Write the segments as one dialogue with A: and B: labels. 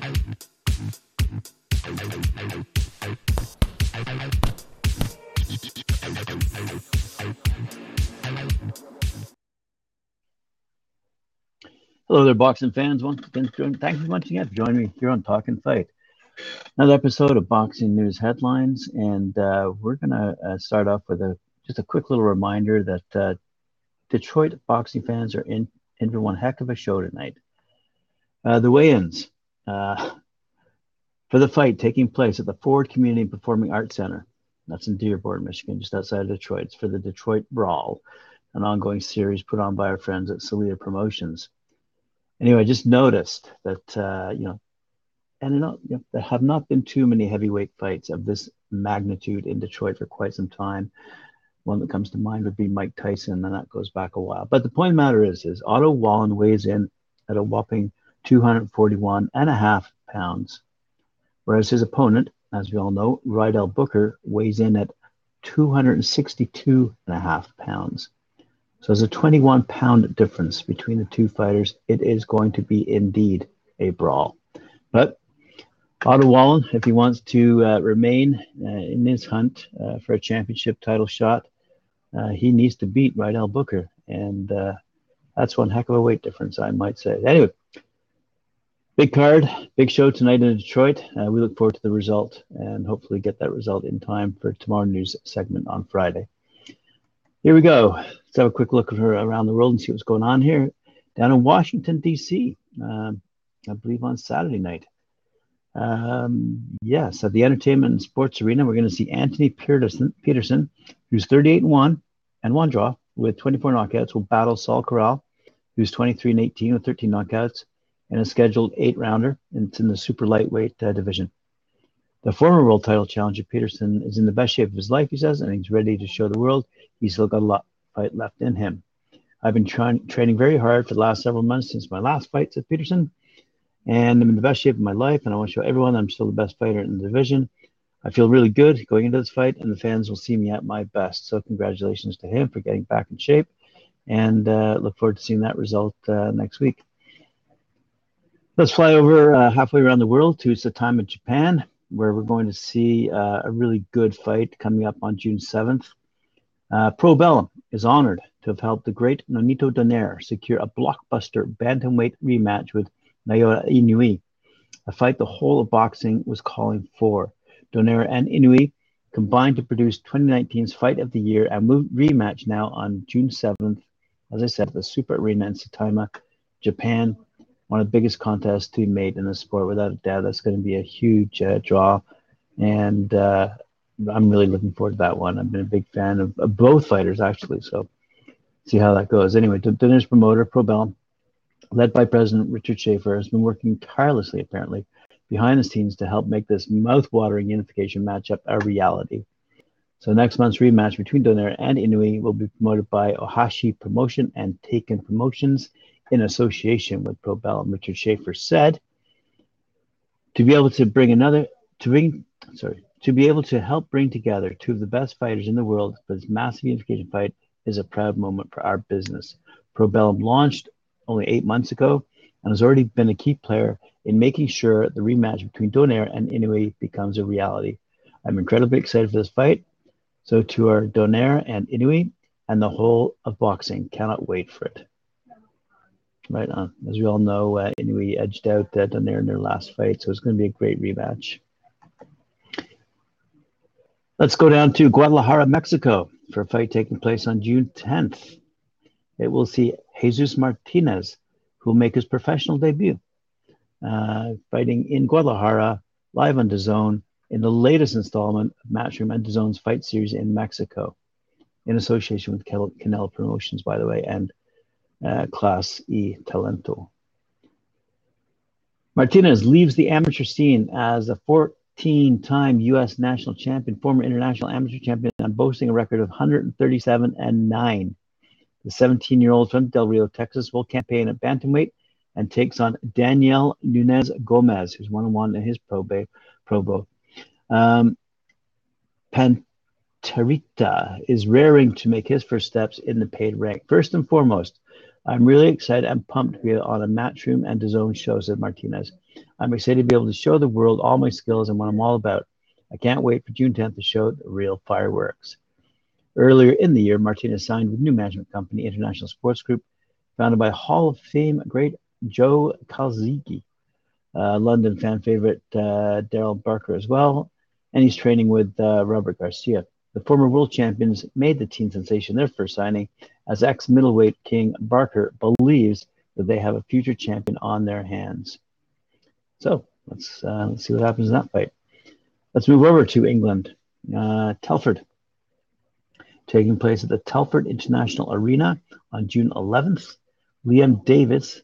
A: Hello there, boxing fans. Once again, thank you once again for joining me here on Talking Fight. Another episode of Boxing News Headlines, and uh, we're going to uh, start off with a just a quick little reminder that uh, Detroit boxing fans are in, in for one heck of a show tonight. Uh, the weigh-ins uh, for the fight taking place at the Ford Community Performing Arts Center. That's in Dearborn, Michigan, just outside of Detroit. It's for the Detroit Brawl, an ongoing series put on by our friends at Salita Promotions anyway, I just noticed that uh, you know, and you know, there have not been too many heavyweight fights of this magnitude in Detroit for quite some time. One that comes to mind would be Mike Tyson, and that goes back a while. But the point of the matter is, is Otto Wallin weighs in at a whopping 241 and a half pounds, whereas his opponent, as we all know, Rydell Booker, weighs in at 262 and a half pounds. So there's a 21 pound difference between the two fighters. It is going to be indeed a brawl. But Otto Wallin, if he wants to uh, remain uh, in this hunt uh, for a championship title shot, uh, he needs to beat Rydell Booker. And uh, that's one heck of a weight difference, I might say. Anyway, big card, big show tonight in Detroit. Uh, we look forward to the result and hopefully get that result in time for tomorrow news segment on Friday. Here we go. Let's have a quick look around the world and see what's going on here. Down in Washington, D.C., um, I believe on Saturday night. Um, yes, at the Entertainment and Sports Arena, we're going to see Anthony Peterson, Peterson, who's 38 and 1 and one draw with 24 knockouts, will battle Saul Corral, who's 23 and 18 with 13 knockouts, and a scheduled eight rounder. And it's in the super lightweight uh, division. The former world title challenger Peterson is in the best shape of his life, he says, and he's ready to show the world he's still got a lot of fight left in him. I've been training very hard for the last several months since my last fight, said Peterson, and I'm in the best shape of my life, and I want to show everyone I'm still the best fighter in the division. I feel really good going into this fight, and the fans will see me at my best. So, congratulations to him for getting back in shape, and uh, look forward to seeing that result uh, next week. Let's fly over uh, halfway around the world to Saitama, Japan where we're going to see uh, a really good fight coming up on June 7th. Uh, Probellum is honored to have helped the great Nonito Donaire secure a blockbuster bantamweight rematch with Naoya Inoue, a fight the whole of boxing was calling for. Donaire and Inoue combined to produce 2019's Fight of the Year and rematch now on June 7th, as I said, at the Super Arena in Saitama, Japan one of the biggest contests to be made in the sport. Without a doubt, that's going to be a huge uh, draw, and uh, I'm really looking forward to that one. I've been a big fan of, of both fighters actually, so see how that goes. Anyway, Donaire promoter Probellum, led by President Richard Schaefer, has been working tirelessly, apparently, behind the scenes to help make this mouth-watering unification matchup a reality. So next month's rematch between Donaire and Inoue will be promoted by Ohashi Promotion and Teiken Promotions in association with Probellum, Richard Schaefer said, to be able to bring another, to bring, sorry, to be able to help bring together two of the best fighters in the world for this massive unification fight is a proud moment for our business. Probellum launched only eight months ago and has already been a key player in making sure the rematch between Donaire and Inoue becomes a reality. I'm incredibly excited for this fight. So to our Donaire and Inoue and the whole of boxing, cannot wait for it. Right on. As we all know, uh, Inoue edged out uh, Donaire in their last fight, so it's going to be a great rematch. Let's go down to Guadalajara, Mexico for a fight taking place on June 10th. It will see Jesus Martinez, who will make his professional debut, uh, fighting in Guadalajara, live on DAZN, in the latest installment of Matchroom and DAZN's fight series in Mexico, in association with Canelo Promotions, by the way, and uh, Class E Talento. Martinez leaves the amateur scene as a 14 time U.S. national champion, former international amateur champion, and boasting a record of 137 and 9. The 17 year old from Del Rio, Texas, will campaign at Bantamweight and takes on Daniel Nunez Gomez, who's one on one in his Pro, Bay, Pro. Um, Panterita is raring to make his first steps in the paid rank. First and foremost, I'm really excited and pumped to be on a Matchroom and DAZN show, said Martinez. I'm excited to be able to show the world all my skills and what I'm all about. I can't wait for June 10th to show the real fireworks. Earlier in the year, Martinez signed with new management company International Sports Group, founded by Hall of Fame great Joe Calzaghe, uh, London fan favorite uh, Daryl Barker as well, and he's training with uh, Robert Garcia. The former world champions made the teen sensation their first signing, as ex middleweight king Barker believes that they have a future champion on their hands. So let's uh, let's see what happens in that fight. Let's move over to England. Uh, Telford, taking place at the Telford International Arena on June 11th. Liam Davis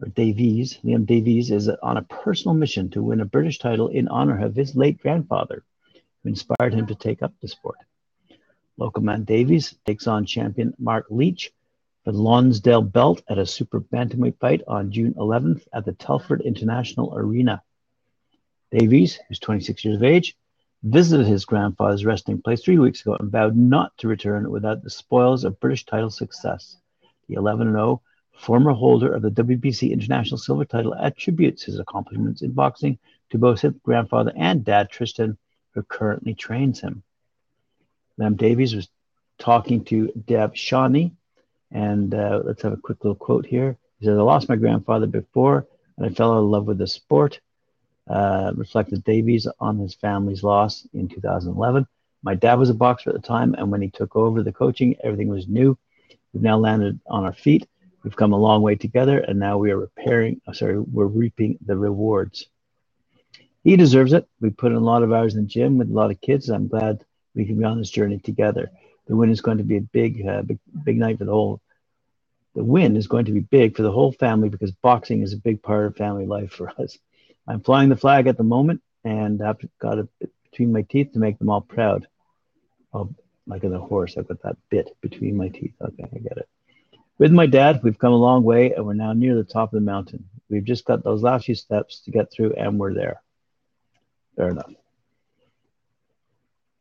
A: or Davies, Liam Davies is on a personal mission to win a British title in honor of his late grandfather, who inspired him to take up the sport. Local man Davies takes on champion Mark Leach for the Lonsdale belt at a super bantamweight fight on June 11th at the Telford International Arena. Davies, who's 26 years of age, visited his grandfather's resting place three weeks ago and vowed not to return without the spoils of British title success. The 11 0 former holder of the WBC International Silver title attributes his accomplishments in boxing to both his grandfather and dad, Tristan, who currently trains him. Liam Davies was talking to Deb Shawnee, and uh, let's have a quick little quote here. He says, I lost my grandfather before, and I fell in love with the sport. Uh, reflected Davies on his family's loss in 2011. My dad was a boxer at the time, and when he took over the coaching, everything was new. We've now landed on our feet. We've come a long way together, and now we are repairing. Uh, sorry, we're reaping the rewards. He deserves it. We put in a lot of hours in the gym with a lot of kids. I'm glad we can be on this journey together. The win is going to be a big, uh, big, big night for the whole. The win is going to be big for the whole family because boxing is a big part of family life for us. I'm flying the flag at the moment, and I've got it between my teeth to make them all proud. Oh, like in a horse, I've got that bit between my teeth. Okay, I get it. With my dad, we've come a long way, and we're now near the top of the mountain. We've just got those last few steps to get through, and we're there. Fair enough.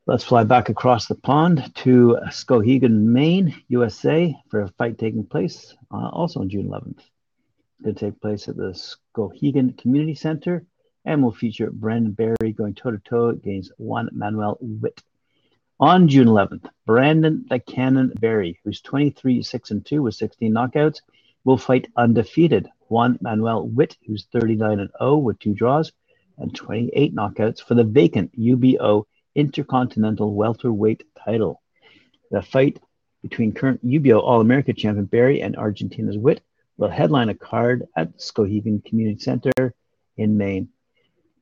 A: Let's fly back across the pond to Skowhegan, Maine, USA, for a fight taking place uh, also on June 11th. It's going to take place at the Skowhegan Community Center and will feature Brandon Berry going toe to toe against Juan Manuel Witt. On June 11th, Brandon the Cannon Berry, who's 23 6 and 2 with 16 knockouts, will fight undefeated Juan Manuel Witt, who's 39 and 0 with two draws and 28 knockouts for the vacant UBO Intercontinental Welterweight title. The fight between current UBO All America champion Berry and Argentina's Witt will headline a card at Skowhegan Community Center in Maine.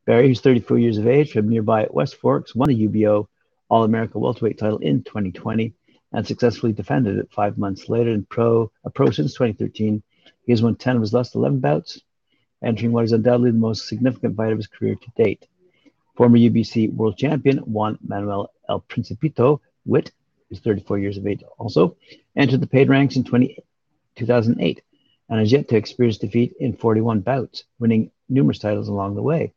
A: Berry, who's 34 years of age from nearby West Forks, won the UBO All America welterweight title in 2020 and successfully defended it five months later in pro a pro since 2013. He has won 10 of his last 11 bouts, entering what is undoubtedly the most significant fight of his career to date. Former UBC world champion Juan Manuel El Principito Witt, who's 34 years of age also, entered the paid ranks in 20, 2008 and has yet to experience defeat in 41 bouts, winning numerous titles along the way.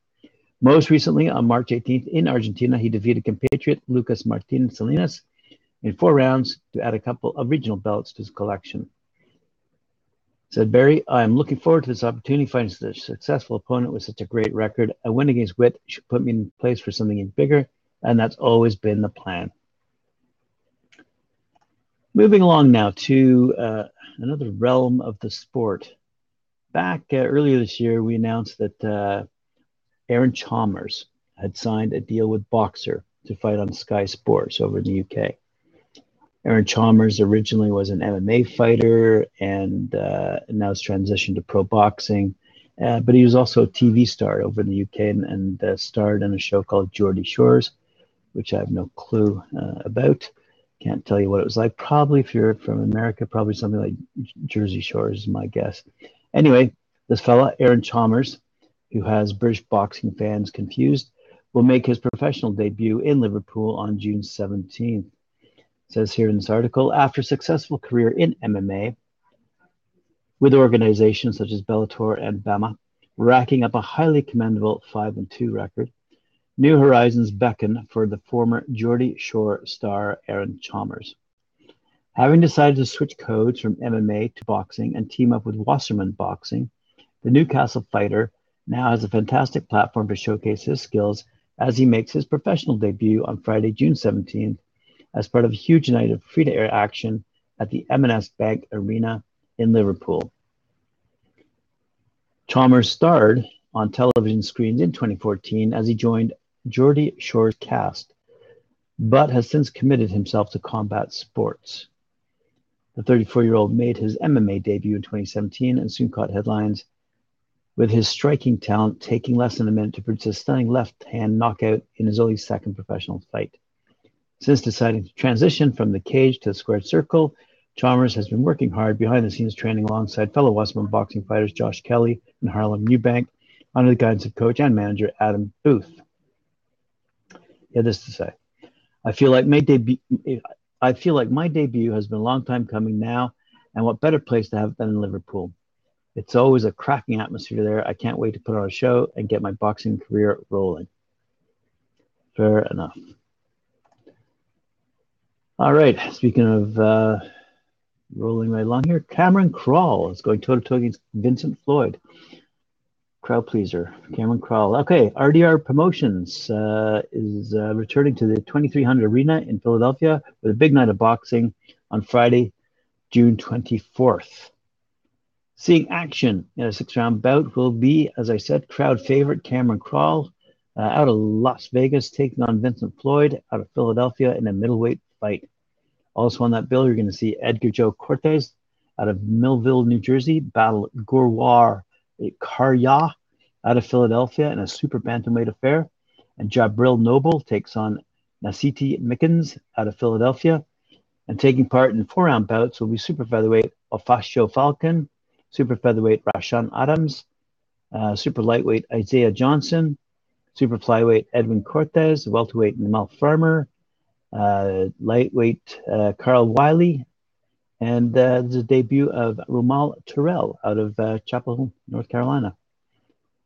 A: Most recently, on March 18th in Argentina, he defeated compatriot Lucas Martinez Salinas in four rounds to add a couple of regional belts to his collection. Said Berry, I am looking forward to this opportunity, finding such a successful opponent with such a great record. A win against Witt should put me in place for something even bigger, and that's always been the plan. Moving along now to uh, another realm of the sport. Back uh, earlier this year, we announced that uh, Aaron Chalmers had signed a deal with BOXXER to fight on Sky Sports over in the UK. Aaron Chalmers originally was an MMA fighter and uh, now has transitioned to pro boxing. Uh, but he was also a TV star over in the UK and, and uh, starred in a show called Geordie Shores, which I have no clue uh, about. Can't tell you what it was like. Probably, if you're from America, probably something like Jersey Shores is my guess. Anyway, this fella, Aaron Chalmers, who has British boxing fans confused, will make his professional debut in Liverpool on June 17th says here in this article, after a successful career in MMA with organizations such as Bellator and BAMMA, racking up a highly commendable 5 and 2 record, New Horizons beckon for the former Geordie Shore star Aaron Chalmers. Having decided to switch codes from MMA to boxing and team up with Wasserman Boxing, the Newcastle fighter now has a fantastic platform to showcase his skills as he makes his professional debut on Friday, June 17th, as part of a huge night of free to air action at the M&S Bank Arena in Liverpool. Chalmers starred on television screens in 2014 as he joined Geordie Shore's cast, but has since committed himself to combat sports. The 34 year old made his MMA debut in 2017 and soon caught headlines with his striking talent taking less than a minute to produce a stunning left hand knockout in his only second professional fight. Since deciding to transition from the cage to the squared circle, Chalmers has been working hard behind the scenes training alongside fellow Wasserman boxing fighters Josh Kelly and Harlem Eubank under the guidance of coach and manager Adam Booth. He had this to say I feel like my debut I feel like my debut has been a long time coming now, and what better place to have it than in Liverpool. It's always a cracking atmosphere there. I can't wait to put on a show and get my boxing career rolling. Fair enough. All right. Speaking of uh, rolling right along here, Cameron Crawl is going toe to toe against Vincent Floyd. Crowd pleaser, Cameron Crawl. Okay, RDR Promotions uh, is uh, returning to the 2300 Arena in Philadelphia with a big night of boxing on Friday, June 24th. Seeing action in a six round bout will be, as I said, crowd favorite Cameron Crawl uh, out of Las Vegas taking on Vincent Floyd out of Philadelphia in a middleweight fight. Also on that bill, you're going to see Edgar Joe Cortez out of Millville, New Jersey, battle Gurwar Karia out of Philadelphia in a super bantamweight affair. And Jabril Noble takes on Nasiti Mickens out of Philadelphia. And taking part in four round bouts will be super featherweight Ofasio Falcon super featherweight Rashan Adams, uh, super lightweight Isaiah Johnson, super flyweight Edwin Cortez, welterweight Namal Farmer, lightweight uh, Carl Wiley, and uh, the debut of Romal Terrell out of uh, Chapel, North Carolina.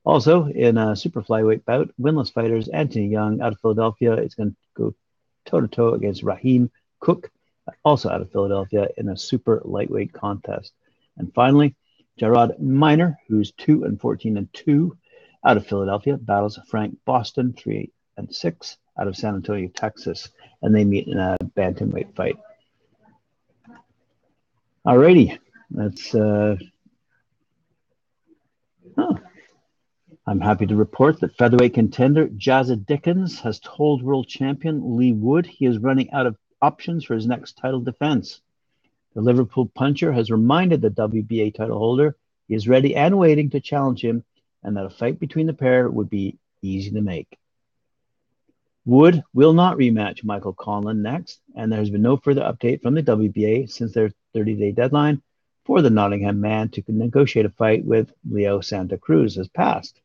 A: Also, in a super flyweight bout, winless fighters Anthony Young out of Philadelphia is going to go toe to toe against Raheem Cook, also out of Philadelphia, in a super lightweight contest. And finally, Gerard Miner, who's 2 and 14 and 2 out of Philadelphia, battles Frank Boston, 3 and 6 out of San Antonio, Texas, and they meet in a bantamweight fight. Alrighty, that's. Uh, oh. I'm happy to report that featherweight contender Jazza Dickens has told world champion Leigh Wood he is running out of options for his next title defense. The Liverpool puncher has reminded the WBA title holder he is ready and waiting to challenge him and that a fight between the pair would be easy to make. Wood will not rematch Michael Conlan next, and there has been no further update from the WBA since their 30 day deadline for the Nottingham man to negotiate a fight with Leo Santa Cruz has passed.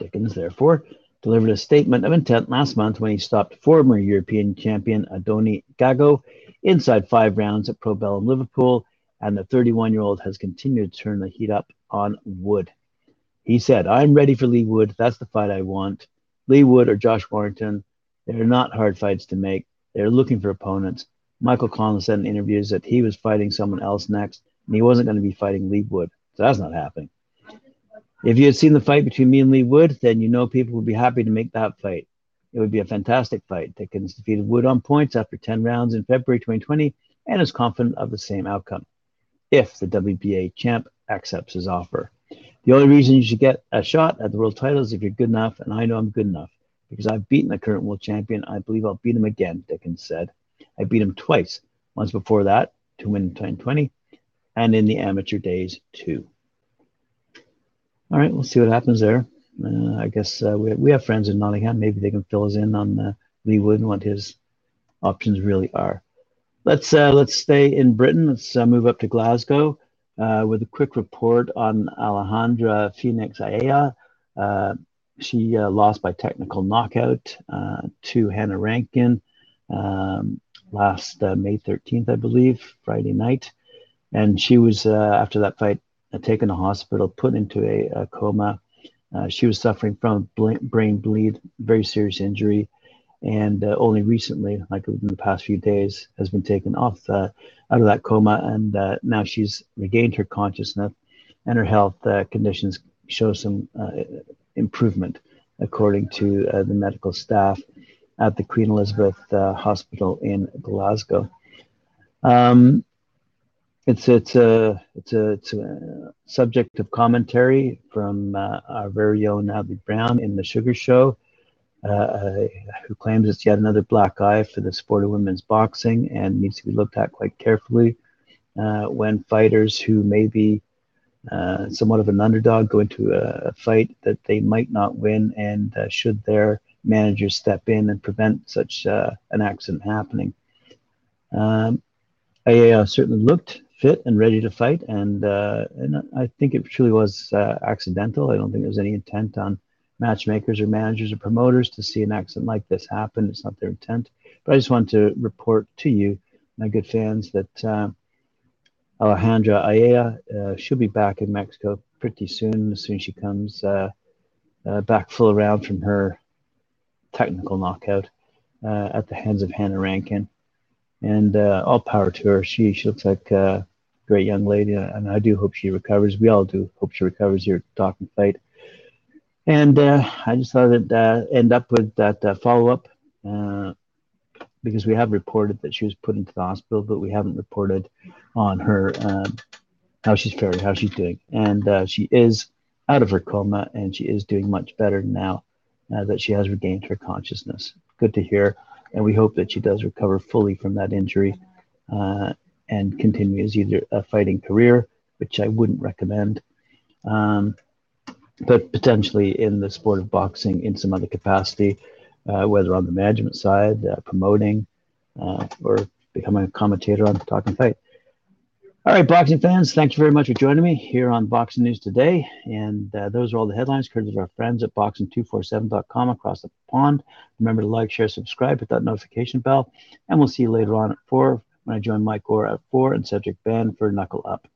A: Dickens, therefore, delivered a statement of intent last month when he stopped former European champion Andoni Gago inside five rounds at Pro Probellum Liverpool, and the 31 year old has continued to turn the heat up on Wood. He said, I'm ready for Leigh Wood. That's the fight I want. Leigh Wood or Josh Warrington, they're not hard fights to make. They're looking for opponents. Michael Collins said in interviews that he was fighting someone else next, and he wasn't going to be fighting Leigh Wood. So that's not happening. If you had seen the fight between me and Leigh Wood, then you know people would be happy to make that fight. It would be a fantastic fight. Dickens defeated Wood on points after 10 rounds in February 2020 and is confident of the same outcome if the WBA champ accepts his offer. The only reason you should get a shot at the world title is if you're good enough, and I know I'm good enough because I've beaten the current world champion. I believe I'll beat him again, Dickens said. I beat him twice, once before that to win 2020, and in the amateur days too. All right, we'll see what happens there. Uh, I guess uh, we, we have friends in Nottingham. Maybe they can fill us in on uh, Leigh Wood and what his options really are. Let's uh, let's stay in Britain. Let's uh, move up to Glasgow uh, with a quick report on Alejandra Phoenix Aya. she lost by technical knockout to Hannah Rankin um, last May 13th, I believe, Friday night. And she was after that fight taken to hospital, put into a, a coma. Uh, she was suffering from brain bleed, very serious injury, and uh, only recently, like in the past few days, has been taken off uh, out of that coma, and uh, now she's regained her consciousness, and her health uh, conditions show some uh, improvement, according to uh, the medical staff at the Queen Elizabeth Hospital in Glasgow. Um, it's it's a it's a it's a subject of commentary from our very own Natalie Brown in the Sugar Show uh, uh, who claims it's yet another black eye for the sport of women's boxing and needs to be looked at quite carefully uh, when fighters who may be uh, somewhat of an underdog go into a, a, fight that they might not win, and uh, should their managers step in and prevent such uh, an accident happening. Um, I certainly looked fit and ready to fight, and and I think it truly was accidental. I don't think there was any intent on matchmakers or managers or promoters to see an accident like this happen. It's not their intent. But I just want to report to you, my good fans, that uh, Alejandra Ayala uh, should be back in Mexico pretty soon, as soon as she comes uh, uh back full around from her technical knockout uh, at the hands of Hannah Rankin. And uh, all power to her. She, she looks like a great young lady, and I do hope she recovers. We all do hope she recovers at Talking Fight. And uh, I just thought I'd uh, end up with that uh, follow up uh, because we have reported that she was put into the hospital, but we haven't reported on her um, how she's faring, how she's doing. And uh, she is out of her coma and she is doing much better now uh, that she has regained her consciousness. Good to hear. And we hope that she does recover fully from that injury and continues either a fighting career, which I wouldn't recommend. Um, but potentially in the sport of boxing in some other capacity, uh, whether on the management side, uh, promoting, uh, or becoming a commentator on Talking Fight. All right, boxing fans, thank you very much for joining me here on Boxing News today. And uh, those are all the headlines, courtesy of our friends at boxing247.com across the pond. Remember to like, share, subscribe, hit that notification bell, and we'll see you later on at 4 when I join Mike Gore at 4 and Cedric Ben for Knuckle Up.